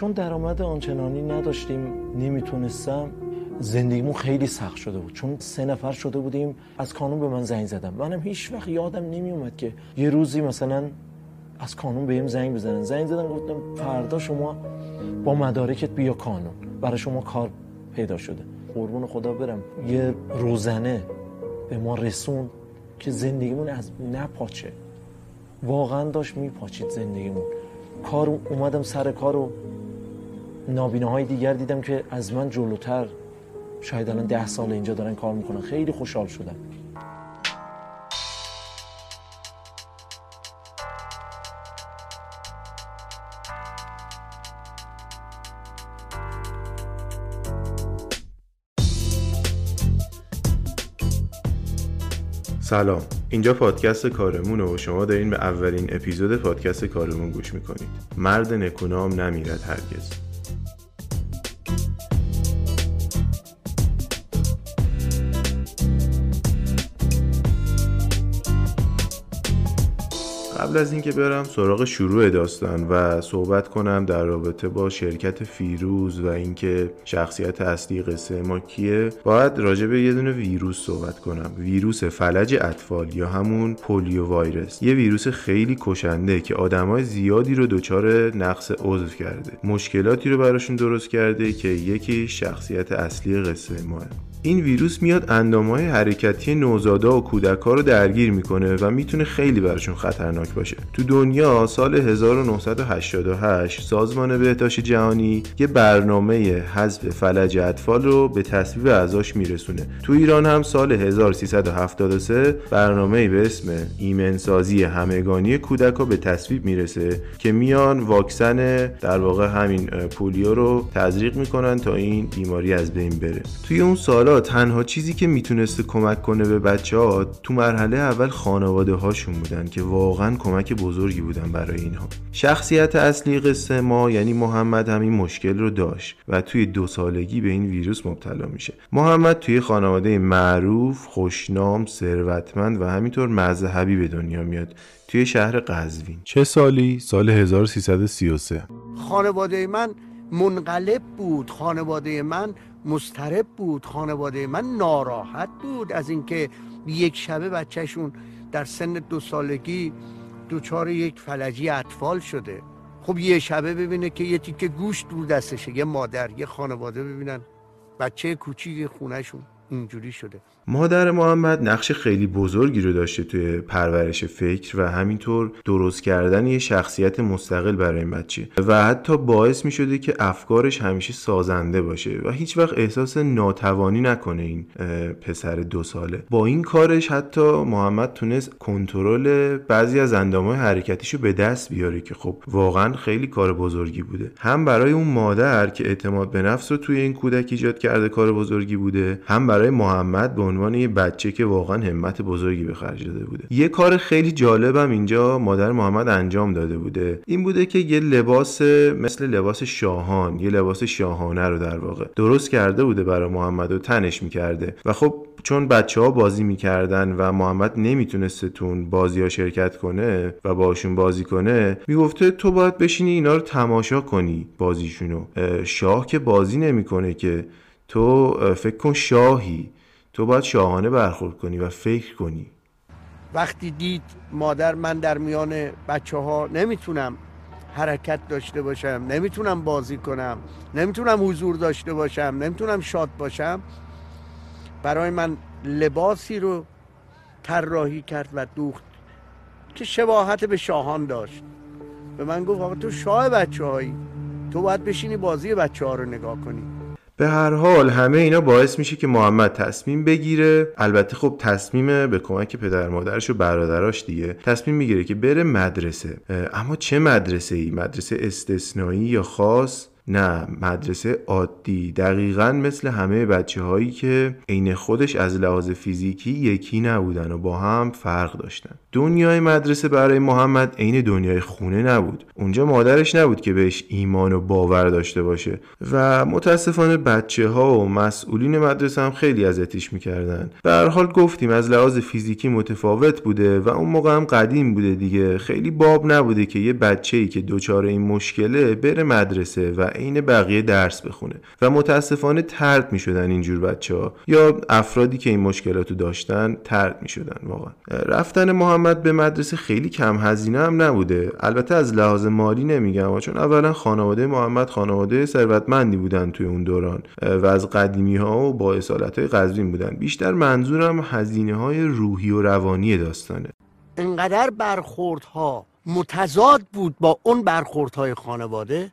چون درآمد آنچنانی نداشتیم نمی‌تونستم. زندگیمون خیلی سخت شده بود. چون سه نفر شده بودیم از کانون به من زنگ زدم منم هیچ وقت یادم نمیومد که یه روزی مثلا از کانون بهم زنگ بزنن. زنگ زدن گفتم فردا شما با مدارکت بیا کانون. برای شما کار پیدا شده. قربون خدا برم. یه روزنه به ما رسون که زندگیمون از نپاچه. واقعا داشت میپاچید زندگیمون. کار اومدم سر کار و نابینه های دیگر دیدم که از من جلوتر شاید الان ده سال اینجا دارن کار می‌کنن. خیلی خوشحال شدم. سلام. اینجا پادکست کارمونه و شما دارین به اولین اپیزود پادکست کارمون گوش می‌کنید. مرد نکونام نمیرد هرگز. قبل از اینکه برم سراغ شروع داستان و صحبت کنم در رابطه با شرکت فیروز و اینکه شخصیت اصلی قصه ما کیه باید راجع به یه دونه ویروس صحبت کنم. ویروس فلج اطفال یا همون پولیو وایرس. یه ویروس خیلی کشنده که آدمای زیادی رو دچار نقص عضو کرده. مشکلاتی رو براشون درست کرده که یکی شخصیت اصلی قصه ماه. این ویروس میاد اندامهای حرکتی نوزادا و کودکها رو درگیر می‌کنه و می‌تونه خیلی براشون خطرناک باشه. تو دنیا سال 1988 سازمان بهداشت جهانی یه برنامه حذف فلج اطفال رو به تصویب اعضاش میرسونه. تو ایران هم سال 1373 برنامه به اسم ایمنسازی همگانی کودک به تصویب می‌رسه که میان واکسن در واقع همین پولیو رو تزریق می‌کنن تا این بیماری از بین بره. توی اون سال تنها چیزی که می‌تونسته کمک کنه به بچه ها تو مرحله اول خانواده هاشون بودن که واقعا کمک بزرگی بودن برای اینها. شخصیت اصلی قصه ما یعنی محمد همین مشکل رو داشت و توی دو سالگی به این ویروس مبتلا میشه. محمد توی خانواده معروف خوشنام ثروتمند و همینطور مذهبی به دنیا میاد توی شهر قزوین. چه سالی؟ سال 1333 خانواده من منقلب بود. خانواده من مسترب بود. خانواده من ناراحت بود از اینکه یک شبه بچهشون در سن دو سالگی دوچار یک فلجی اطفال شده. خب یه شبه ببینه که یه تیکه گوشت رو دستشه. یه مادر یه خانواده ببینن. بچه کوچیک خونهشون اینجوری شده. مادر محمد نقش خیلی بزرگی رو داشته توی پرورش فکر و همینطور درست کردن یه شخصیت مستقل برای این بچه. و حتی باعث می شده که افکارش همیشه سازنده باشه و هیچ وقت احساس ناتوانی نکنه این پسر دو ساله. با این کارش حتی محمد تونست کنترل بعضی از اندامهای حرکتیشو به دست بیاره که خب واقعا خیلی کار بزرگی بوده. هم برای اون مادر که اعتماد به نفس رو توی این کودک ایجاد کرده کار بزرگی بوده هم برای محمد به عنوان یه بچه که واقعا همت بزرگی به خرج داده بوده. یه کار خیلی جالبم اینجا مادر محمد انجام داده بوده. این بوده که یه لباس مثل لباس شاهان یه لباس شاهانه رو در واقع درست کرده بوده برای محمد و تنش می‌کرده. و خب چون بچه ها بازی می‌کردن و محمد نمی‌تونسته تون بازی ها شرکت کنه و باشون بازی کنه می‌گفته تو باید بشینی اینا رو تماشا کنی بازیشونو. شاه که بازی نمی‌کنه که. تو فکر کن شاهی. تو باید شاهانه برخورد کنی و فکر کنی. وقتی دید مادر من در میان بچه ها نمی‌تونم حرکت داشته باشم نمی‌تونم بازی کنم نمی‌تونم حضور داشته باشم نمی‌تونم شاد باشم برای من لباسی رو طراحی کرد و دوخت که شباهت به شاهان داشت. به من گفت آقا تو شاه بچه هایی تو باید بشینی بازی بچه ها رو نگاه کنی. به هر حال همه اینا باعث میشه که محمد تصمیم بگیره. البته خب تصمیم به کمک پدر مادرش و برادراش دیگه. تصمیم می‌گیره که بره مدرسه. اما چه مدرسه ای مدرسه استثنایی یا خاص؟ نه مدرسه عادی. دقیقا مثل همه بچه هایی که عین خودش از لحاظ فیزیکی یکی نبودن و با هم فرق داشتن. دنیای مدرسه برای محمد عین دنیای خونه نبود. اونجا مادرش نبود که بهش ایمان و باور داشته باشه. و متاسفانه بچه ها و مسئولین مدرسه هم خیلی اذیتش می‌کردن. به هر حال گفتیم از لحاظ فیزیکی متفاوت بوده و اون موقع هم قدیم بوده دیگه. خیلی باب نبوده که یه بچه ای که دچار این مشکله بره مدرسه و عین بقیه درس بخونه. و متاسفانه ترد می‌شدن اینجور بچه ها یا افرادی که این مشکلاتو داشتن ترد می‌شدن واقعا. رفتن محمد به مدرسه خیلی کم هزینه هم نبوده. البته از لحاظ مالی نمیگم چون اولا خانواده محمد خانواده ثروتمندی بودن توی اون دوران و از قدیمی ها و با اصالت های قزوین بودن. بیشتر منظورم هزینه های روحی و روانی داستانه. انقدر برخوردها متضاد بود با اون برخوردهای خانواده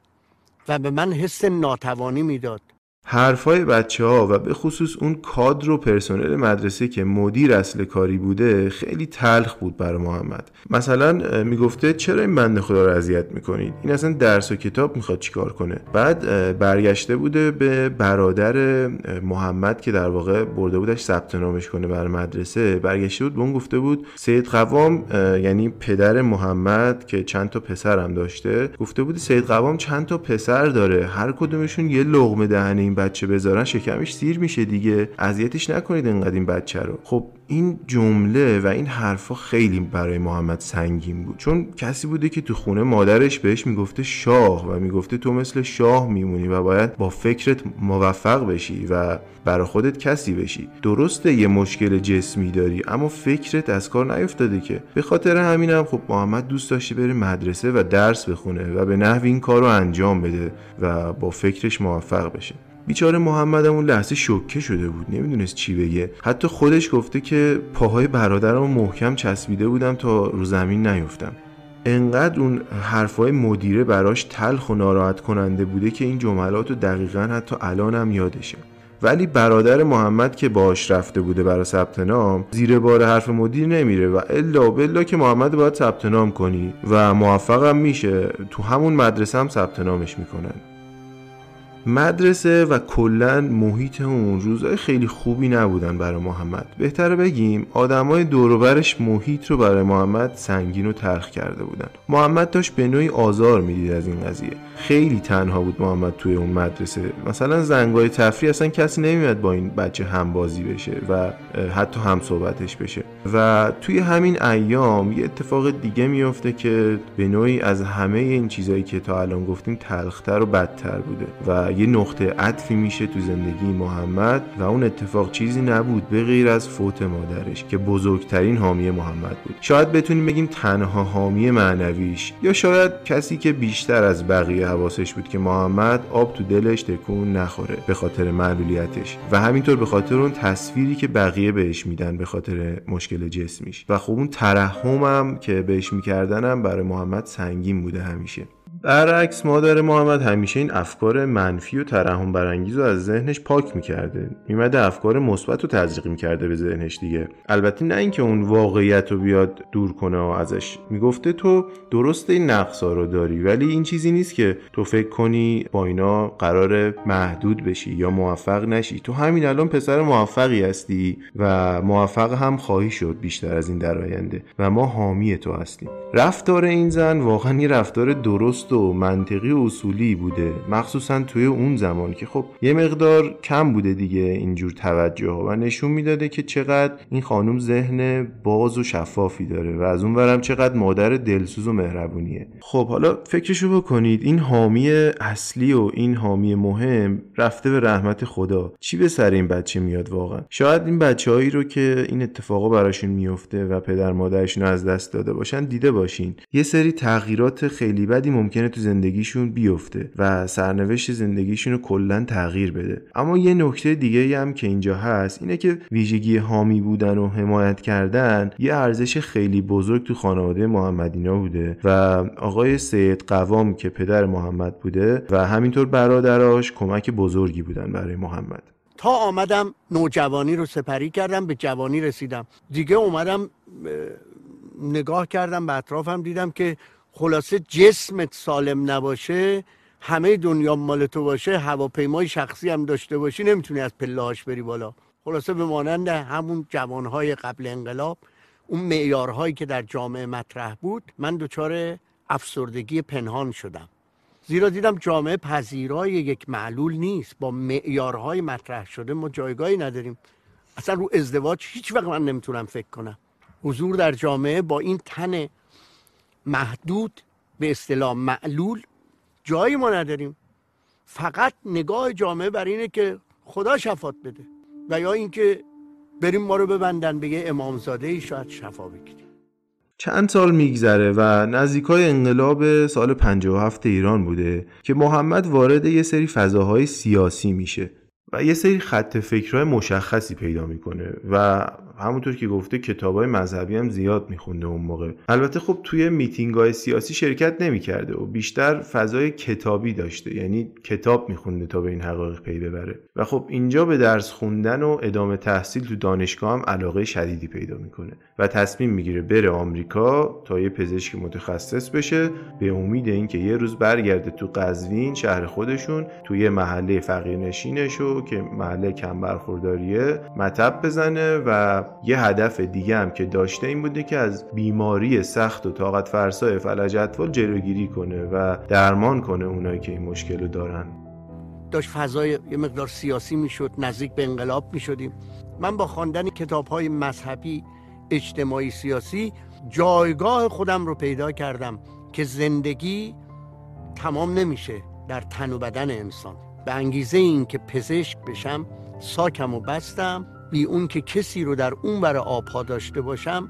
و به من حس ناتوانی می‌داد. حرفای بچه ها و به خصوص اون کادر و پرسنل مدرسه که مدیر اصل کاری بوده خیلی تلخ بود برای محمد. مثلا می‌گفته چرا این بنده خدا رو اذیت می‌کنید؟ این اصلا درس و کتاب می‌خواد چیکار کنه؟ بعد برگشته بوده به برادر محمد که در واقع برده بودش ثبت نامش کنه برای مدرسه. برگشته بود به اون گفته بود سید قوام یعنی پدر محمد که چند تا پسر هم داشته گفته بود سید قوام چند تا پسر داره هر کدومشون یه لغمه دهنه بچه بذارن شکمش سیر میشه دیگه. اذیتش نکنید انقدر این بچه رو. خب این جمله و این حرفا خیلی برای محمد سنگین بود. چون کسی بوده که تو خونه مادرش بهش می‌گفته شاه و می‌گفته تو مثل شاه میمونی و باید با فکرت موفق بشی و برای خودت کسی بشی. درسته یه مشکل جسمی داری اما فکرت از کار نیفتاده که. به خاطر همینم خب محمد دوست داشته بره مدرسه و درس بخونه و به نحو این کار رو انجام بده و با فکرش موفق بشه. بیچاره محمد اون لحظه شوکه شده بود نمی‌دونست چی بگه. حتی خودش گفته که پاهای برادرم محکم چسبیده بودم تا رو زمین نیفتم. انقدر اون حرفای مدیره براش تلخ و ناراحت کننده بوده که این جملات رو دقیقا حتی الانم یادشه. ولی برادر محمد که باش رفته بوده برای ثبت نام زیر بار حرف مدیر نمیره و الا بلا که محمد باید ثبت نام کنی و موفقم میشه تو همون مدرسه هم ثبت نامش می‌کنن. مدرسه و کلا محیط اون روزای خیلی خوبی نبودن برای محمد. بهتره بگیم آدمای دوروبرش محیط رو برای محمد سنگین و تلخ کرده بودن. محمد داشت به نوعی آزار می‌دید از این قضیه. خیلی تنها بود محمد توی اون مدرسه. مثلا زنگای تفریح اصلا کسی نمیاد با این بچه همبازی بشه و حتی هم صحبتش بشه. و توی همین ایام یه اتفاق دیگه میفته که به نوعی از همه این چیزایی که تا الان گفتیم تلختر و بدتر بوده و یه نقطه عطفی میشه تو زندگی محمد و اون اتفاق چیزی نبود به غیر از فوت مادرش که بزرگترین حامی محمد بود. شاید بتونیم بگیم تنها حامی معنویش یا شاید کسی که بیشتر از بقیه حواسش بود که محمد آب تو دلش تکون نخوره به خاطر معلولیتش و همینطور به خاطر اون تصویری که بقیه بهش میدن به خاطر مشکل جسمیش. و خب اون ترحمم که بهش میکردنم برای محمد سنگین بوده همیشه. برعکس مادر محمد همیشه این افکار منفی و ترحم برانگیز رو از ذهنش پاک می‌کرده. میمده افکار مثبت رو تزریق می‌کرده به ذهنش دیگه. البته نه اینکه اون واقعیت رو بیاد دور کنه و ازش. می‌گفته تو درست این نقصا رو داری ولی این چیزی نیست که تو فکر کنی با اینا قرار محدود بشی یا موفق نشی. تو همین الان پسر موفقی هستی و موفق هم خواهی شد بیشتر از این در آینده و ما حامی تو هستیم. رفتار این زن واقعا یه رفتار درست و منطقی و اصولی بوده مخصوصا توی اون زمان که خب یه مقدار کم بوده دیگه اینجور توجه و نشون می‌داده که چقدر این خانم ذهن باز و شفافی داره و از اون ورم چقدر مادر دلسوز و مهربونیه. خب حالا فکرشو بکنید این حامی اصلی و این حامی مهم رفته به رحمت خدا. چی به سر این بچه میاد واقعا؟ شاید این بچههایی رو که این اتفاقا براشون میفته و پدر مادرشون از دست داده باشن دیده باشین. یه سری تغییرات خیلی بدی ممکنه تو زندگیشون بیفته و سرنوشت زندگیشون رو کلا تغییر بده. اما یه نکته دیگه هم که اینجا هست اینه که ویژگی حامی بودن و حمایت کردن یه ارزش خیلی بزرگ تو خانواده محمدینا بوده و آقای سید قوام که پدر محمد بوده و همینطور برادراش کمک بزرگی بودن برای محمد. تا آمدم نوجوانی رو سپری کردم به جوانی رسیدم. دیگه اومدم نگاه کردم به اطرافم دیدم که خلاصه جسمت سالم نباشه همه دنیا مال تو باشه هواپیمای شخصی هم داشته باشی نمی‌تونی از پله هاش بری بالا. خلاصه به مانند همون جوانهای قبل انقلاب اون معیارهایی که در جامعه مطرح بود من دچار افسردگی پنهان شدم. زیرا دیدم جامعه پذیرای یک معلول نیست. با معیارهای مطرح شده ما جایگاهی نداریم. اصلا رو ازدواج هیچ وقت من نمی‌تونم فکر کنم. حضور در جامعه با این تن محدود به اصطلاح معلول جایی ما نداریم. فقط نگاه جامعه بر اینه که خدا شفات بده و یا اینکه بریم ما رو ببندن به یه امامزاده ای شاید شفا بگیریم چند سال میگذره و نزدیکای انقلاب سال 57 ایران بوده که محمد وارد یه سری فضاهای سیاسی میشه. و یه سری خط فکرهای مشخصی پیدا می‌کنه و همونطور که گفته کتابای مذهبی هم زیاد میخونده اون موقع. البته خب توی میتینگ های سیاسی شرکت نمی‌کرده و بیشتر فضای کتابی داشته یعنی کتاب میخونده تا به این حقایق پی ببره. و خب اینجا به درس خوندن و ادامه تحصیل تو دانشگاه هم علاقه شدیدی پیدا می‌کنه و تصمیم می‌گیره بره آمریکا تا یه پزشک متخصص بشه به امید اینکه یه روز برگرده تو قزوین شهر خودشون توی محله فقیرنشینش که محله کم برخورداریه مطب بزنه و یه هدف دیگه هم که داشته این بوده که از بیماری سخت و طاقت فرسای فلج اطفال جلوگیری کنه و درمان کنه اونایی که این مشکل رو دارن. داشت فضای یه مقدار سیاسی می‌شد نزدیک به انقلاب می‌شدیم. من با خواندن کتاب های مذهبی اجتماعی سیاسی جایگاه خودم رو پیدا کردم که زندگی تمام نمیشه در تن و بدن انسان. به انگیزه این که پزشک بشم ساکم و بستم بی اون که کسی رو در اون بر آبها داشته باشم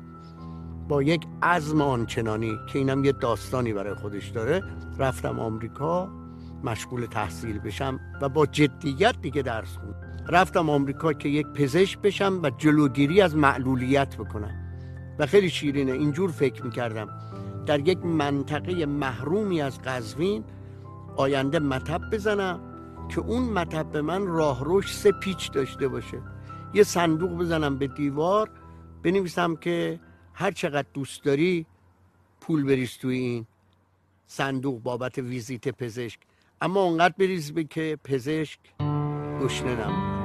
با یک عزم آنچنانی که اینم یه داستانی برای خودش داره رفتم آمریکا مشغول تحصیل بشم و با جدیت دیگه درس خون رفتم آمریکا که یک پزشک بشم و جلوگیری از معلولیت بکنم. و خیلی شیرینه اینجور فکر می‌کردم. در یک منطقه محرومی از قزوین آینده مطب بزنم که اون مطب من راهروش سه پیچ داشته باشه. یه صندوق بزنم به دیوار بنویسم که هر چقدر دوست داری پول بریز توی این صندوق بابت ویزیت پزشک. اما اونقدر بریز به که پزشک گشنه نمونه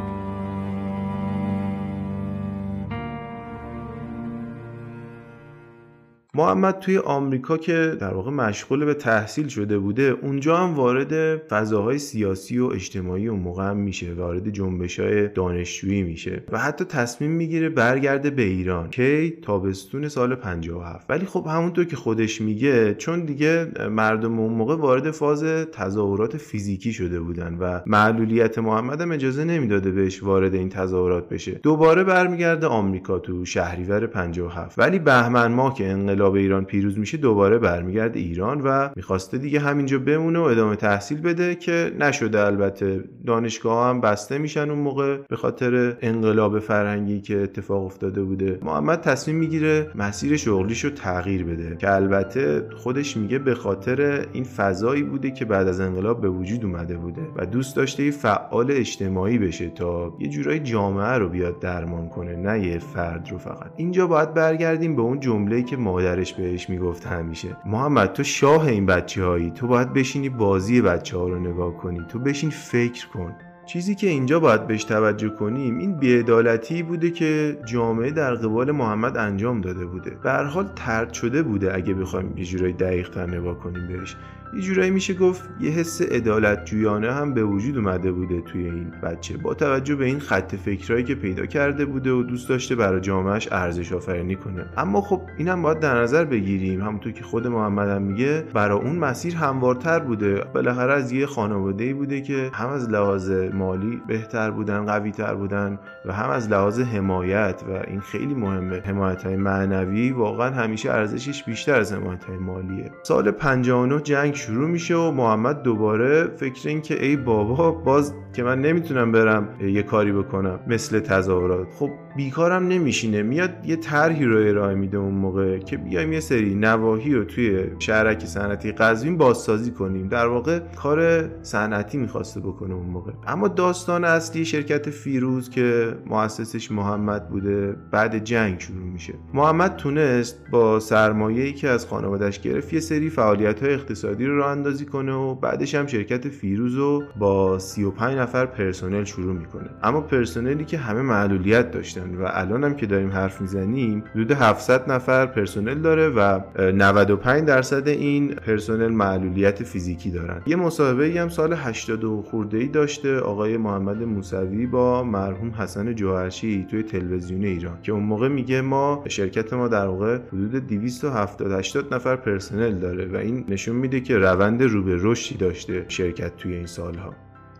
محمد توی آمریکا که در واقع مشغول به تحصیل شده بوده اونجا هم وارد فضاهای سیاسی و اجتماعی اون موقع میشه وارد جنبش های دانشجویی میشه و حتی تصمیم می‌گیره برگرده به ایران کی تابستون سال 57 ولی خب همونطور که خودش میگه چون دیگه مردم اون موقع وارد فاز تظاهرات فیزیکی شده بودن و معلولیت محمد هم اجازه نمی‌داده بهش وارد این تظاهرات بشه. دوباره برمیگرده آمریکا تو شهریور 57 ولی بهمن ماه که انقلاب انقلاب ایران پیروز میشه دوباره برمیگرده ایران و می‌خواسته دیگه همینجا بمونه و ادامه تحصیل بده که نشده. البته دانشگاه هم بسته میشن اون موقع به خاطر انقلاب فرهنگی که اتفاق افتاده بوده. محمد تصمیم می‌گیره مسیر شغلیش رو تغییر بده که البته خودش میگه به خاطر این فضایی بوده که بعد از انقلاب به وجود اومده بوده و دوست داشته فعال اجتماعی بشه تا یه جورایی جامعه رو بیاد درمان کنه نه یه فرد رو فقط. اینجا باید برگردیم به اون جمله‌ای که مادر مادرش بهش می‌گفت همیشه. محمد تو شاه این بچه هایی تو باید بشینی بازی بچه ها رو نگاه کنی. تو بشین فکر کن. چیزی که اینجا باید بهش توجه کنیم این بیعدالتی بوده که جامعه در قبال محمد انجام داده بوده. به حال ترد شده بوده اگه بخوایم یه جورایی دقیق تر نگاه کنیم بهش. یه جورایی میشه گفت یه حس عدالت جویانه هم به وجود اومده بوده توی این بچه. با توجه به این خط فکرهایی که پیدا کرده بوده و دوست داشته برای جامعهش ارزش آفرینی کنه. اما خب اینم باید در نظر بگیریم. همونطور که خود محمد هم میگه برای اون مسیر هموارتر بوده. بالاخره از یه خانواده بوده که هم از لحاظ مالی بهتر بودن قوی تر بودن. و هم از لحاظ حمایت و این خیلی مهمه. حمایت های معنوی واقعا همیشه ارزشش بیشتر از حمایت های مالیه. سال 59 جنگ شروع میشه و محمد دوباره فکر این که ای بابا باز که من نمی‌تونم برم یه کاری بکنم مثل تظاهرات. خب بیکارم نمیشینه. میاد یه طرحی رو ارائه میده اون موقع که بیایم یه سری نواحی رو توی شهرک صنعتی قزوین بازسازی کنیم. در واقع کار صنعتی می‌خواسته بکنه اون موقع. اما داستان اصلی شرکت فیروز که مؤسسش محمد بوده بعد جنگ شروع میشه. محمد تونست با سرمایه‌ای که از خانوادش گرفت یه سری فعالیت های اقتصادی رو راه اندازی کنه و بعدش هم شرکت فیروز رو با 35 نفر پرسنل شروع می‌کنه. اما پرسنلی که همه معلولیت داشتن. باشن و الان هم که داریم حرف می‌زنیم حدود 700 نفر پرسنل داره و 95 درصد این پرسنل معلولیت فیزیکی دارن. یه مصاحبه هم سال 80 خورده ای داشته آقای محمد موسوی با مرحوم حسن جوهرشی توی تلویزیون ایران که اون موقع میگه ما شرکت ما در واقع حدود 270 80 نفر پرسنل داره و این نشون میده که روند رو به رشدی داشته شرکت توی این سالها.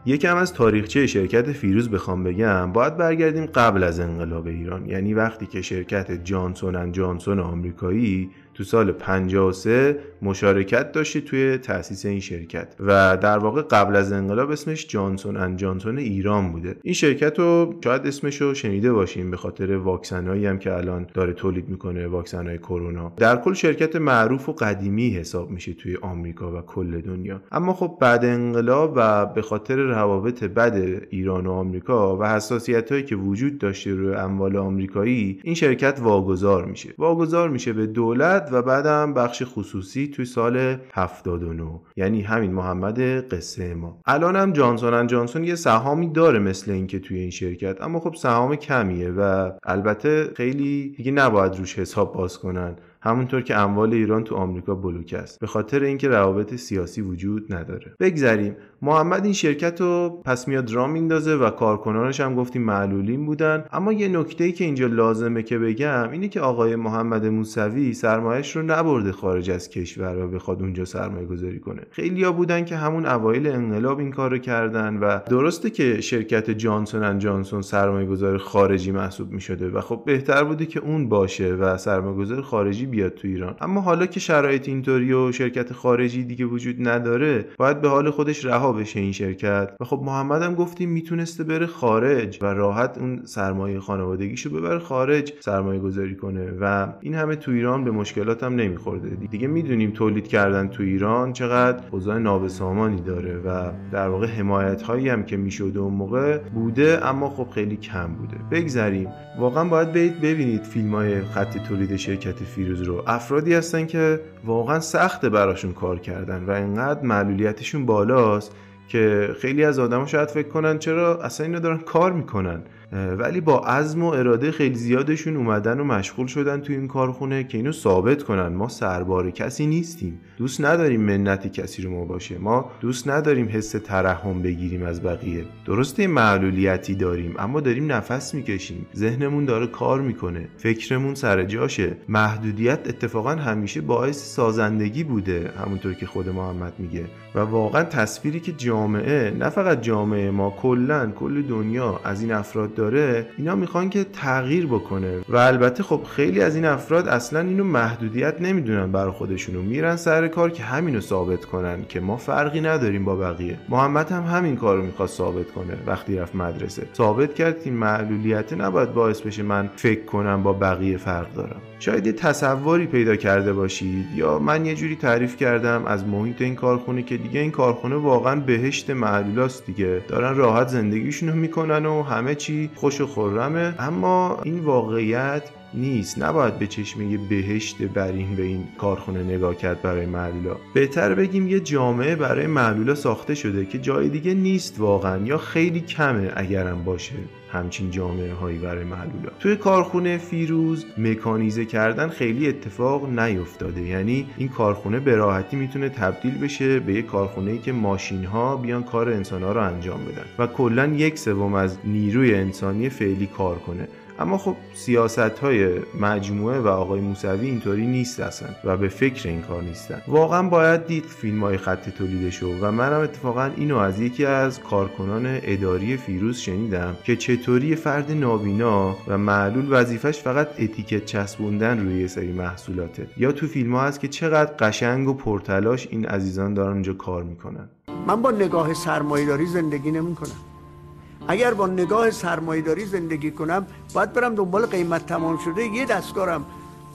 یکم از تاریخچه شرکت فیروز بخوام بگم باید برگردیم قبل از انقلاب ایران. یعنی وقتی که شرکت جانسون ان جانسون آمریکایی تو سال 53 مشارکت داشته توی تأسیس این شرکت و در واقع قبل از انقلاب اسمش جانسون ان جانسون ایران بوده. این شرکت رو شاید اسمش رو شنیده باشیم به خاطر واکسنایی هم که الان داره تولید می‌کنه واکسنهای کرونا. در کل شرکت معروف و قدیمی حساب میشه توی آمریکا و کل دنیا. اما خب بعد انقلاب و به خاطر روابط بد ایران و آمریکا و حساسیت هایی که وجود داشته روی اموال آمریکایی این شرکت واگذار میشه. واگذار میشه به دولت و بعدم بخش خصوصی توی سال 79 یعنی همین محمد قصه ما. الان هم جانسون جانسون یه سهامی داره مثل اینکه توی این شرکت اما خب سهام کمیه و البته خیلی دیگه نباید روش حساب باز کنن. همونطور که اموال ایران تو آمریکا بلوک است. به خاطر اینکه روابط سیاسی وجود نداره. بگذریم. محمد این شرکت رو پس میاد را میندازه و کارکنانش هم گفتیم معلولین بودن. اما یه نکته ای که اینجا لازمه که بگم اینه که آقای محمد موسوی سرمایش رو نبرده خارج از کشور و بخواد اونجا سرمایه گذاری کنه. خیلیا بودن که همون اوایل انقلاب این کارو کردن و درسته که شرکت جانسون ان جانسون سرمایه گذار خارجی محسوب می شده و خب بهتر بوده که اون باشه و سرمایه گذار خارجی بیاد تو ایران. اما حالا که شرایط اینطوری و شرکت خارجی دیگه وجود نداره باید به حال خودش رها بشه این شرکت. و خب محمد هم گفتیم می‌تونسته بره خارج و راحت اون سرمایه خانوادگیشو ببره خارج سرمایه گذاری کنه. و این همه تو ایران به مشکلات هم نمیخورده. دیگه می‌دونیم تولید کردن تو ایران چقدر اوضاع نابسامانی داره و در واقع حمایت هایی هم که می‌شده اون موقع بوده اما خب خیلی کم بوده. بگذریم. واقعا باید برید ببینید فیلم های خط تولید شرکت فیروز رو. افرادی هستن که واقعا سخته براشون کار کردن و انقدر معلولیتشون بالاست که خیلی از آدما شاید فکر کنن چرا اصلا اینا دارن کار می‌کنن. ولی با عزم و اراده خیلی زیادشون اومدن و مشغول شدن تو این کارخونه که اینو ثابت کنن. ما سربار کسی نیستیم. دوست نداریم منتی کسی رو ما باشه. ما دوست نداریم حس ترحم بگیریم از بقیه. درسته معلولیتی داریم اما داریم نفس می‌کشیم. ذهنمون داره کار می‌کنه. فکرمون سر جاشه. محدودیت اتفاقا همیشه باعث سازندگی بوده همونطور که خود محمد میگه. و واقعا تصویری که جامعه نه فقط جامعه ما کلا کل دنیا از این افراد داره اینا می‌خوان که تغییر بکنه. و البته خب خیلی از این افراد اصلا اینو محدودیت نمی‌دونن برای خودشونو. میرن سر کار که همینو ثابت کنن که ما فرقی نداریم با بقیه. محمد هم همین کار رو می‌خواست ثابت کنه وقتی رفت مدرسه. ثابت کرد که معلولیت نباید باعث بشه من فکر کنم با بقیه فرق دارم. شاید یه تصوری پیدا کرده باشید یا من یه جوری تعریف کردم از محیط این کارخونه که دیگه این کارخونه واقعا بهشت معلولاست دیگه. دارن راحت زندگیشونو می‌کنن و همه چی خوش و خرمه. اما این واقعیت نیست. نباید به چشم یه بهشت برین به این کارخونه نگاه کرد برای معلولا. بهتر بگیم یه جامعه برای معلولا ساخته شده که جای دیگه نیست واقعا یا خیلی کمه اگرم باشه همچین جامعه هایی برای معلولا. توی کارخونه فیروز مکانیزه کردن خیلی اتفاق نیفتاده. یعنی این کارخونه به راحتی می‌تونه تبدیل بشه به یک کارخونه ای که ماشین ها بیان کار انسان ها رو انجام بدن و کلا یک سوم از نیروی انسانی فعلی کار کنه. اما خب سیاست های مجموعه و آقای موسوی اینطوری نیست اصلا و به فکر این کار نیستن. واقعا باید دید فیلم های خط تولیدشو و منم اتفاقا اینو از یکی از کارکنان اداری فیروز شنیدم که چطوری فرد نابینا و معلول وظیفش فقط اتیکت چسبوندن روی سری محصولاته. یا تو فیلم ها هست که چقدر قشنگ و پرتلاش این عزیزان دارن اونجا کار می‌کنن. من با نگاه سرمایهداری زندگی نمی‌کنم. اگر با نگاه سرمایهداری زندگی کنم باید برم دنبال قیمت تمام شده یه دستکارم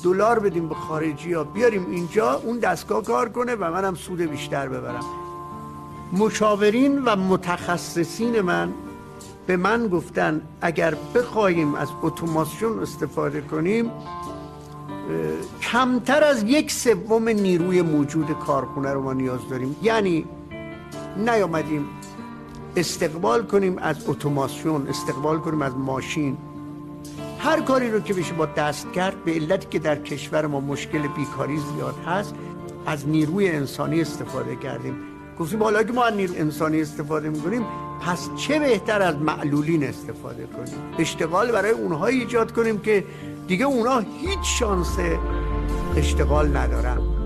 دلار بدیم به خارجی ها بیاریم اینجا اون دستگاه کار کنه و منم سود بیشتر ببرم. مشاورین و متخصصین من به من گفتن اگر بخواهیم از اتوماسیون استفاده کنیم کمتر از یک سوم نیروی موجود کارخونه رو ما نیاز داریم. یعنی نیامدیم استقبال کنیم از اتوماسیون استقبال کنیم از ماشین. هر کاری رو که بشه با دست کرد به علتی که در کشور ما مشکل بیکاری زیاد هست از نیروی انسانی استفاده کردیم. گفتیم حالا که ما از نیروی انسانی استفاده می‌کنیم پس چه بهتر از معلولین استفاده کنیم؟ اشتغال برای اونها ایجاد کنیم که دیگه اونها هیچ شانس اشتغال ندارن.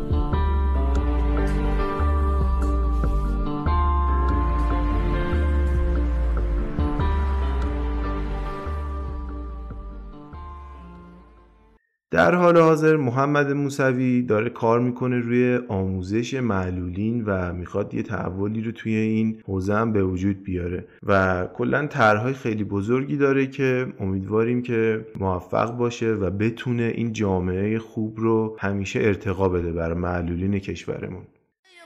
در حال حاضر محمد موسوی داره کار می‌کنه روی آموزش معلولین و می‌خواد یه تحولی رو توی این حوزه هم به وجود بیاره و کلا طرحهای خیلی بزرگی داره که امیدواریم که موفق باشه و بتونه این جامعه خوب رو همیشه ارتقا بده برای معلولین کشورمون.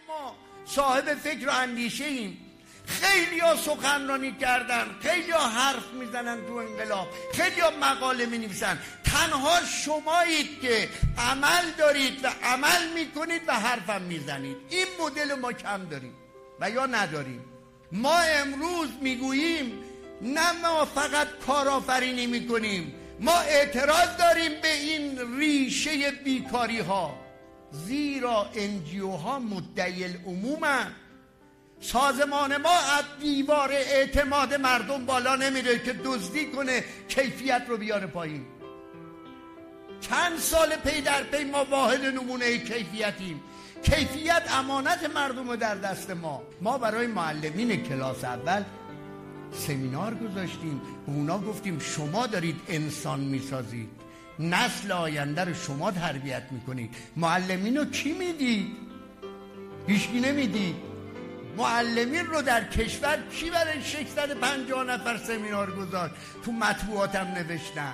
ما صاحب فکر و اندیشه ایم خیلی ها سخنرانی کردن خیلی ها حرف می‌زنن تو انقلاب خیلی ها مقاله می نویسن تنها شمایید که عمل دارید و عمل می‌کنید و حرفم می‌زنید. این مدل ما کم داریم و یا نداریم. ما امروز می‌گوییم نه ما فقط کارآفرینی می‌کنیم ما اعتراض داریم به این ریشه بیکاری ها زیرا انجیو ها مدعی العمومن. سازمان ما از دیوار اعتماد مردم بالا نمیره که دزدی کنه کیفیت رو بیاره پایین. چند سال پی در پی ما واحد نمونه کیفیتیم. کیفیت امانت مردم در دست ما. ما برای معلمین کلاس اول سمینار گذاشتیم. به اونا گفتیم شما دارید انسان می‌سازید. نسل آینده رو شما تربیت می‌کنید. معلمین رو کی می‌دید؟ هیچکی نمی‌دید. معلمین رو در کشور کی برای 650 نفر سمینار گذاشت؟ تو مطبوعاتم نوشتن.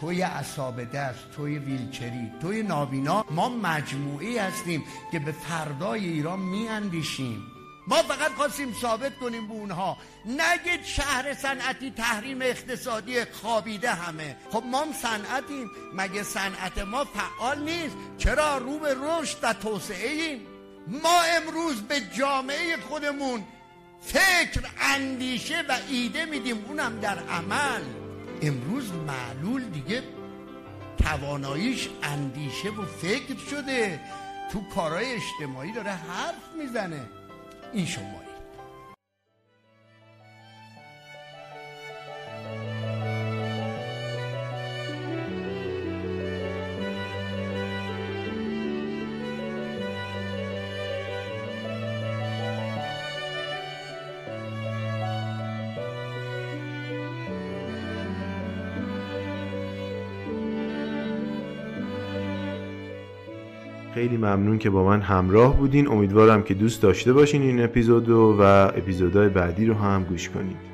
توی اصاب دست توی ویلچری توی نابینا ما مجموعی هستیم که به فردای ایران میاندیشیم. ما فقط خواستیم ثابت کنیم به اونها. نگید شهر صنعتی تحریم اقتصادی خوابیده همه. خب ما هم صنعتیم. مگه صنعت ما فعال نیست؟ چرا رو به رشد و توسعه ایم ما امروز به جامعه خودمون فکر اندیشه و ایده میدیم. اونم در عمل. امروز معلول دیگه تواناییش اندیشه و فکر شده. تو کارهای اجتماعی داره حرف می‌زنه. این شما خیلی ممنون که با من همراه بودین. امیدوارم که دوست داشته باشین این اپیزودو و اپیزودهای بعدی رو هم گوش کنید.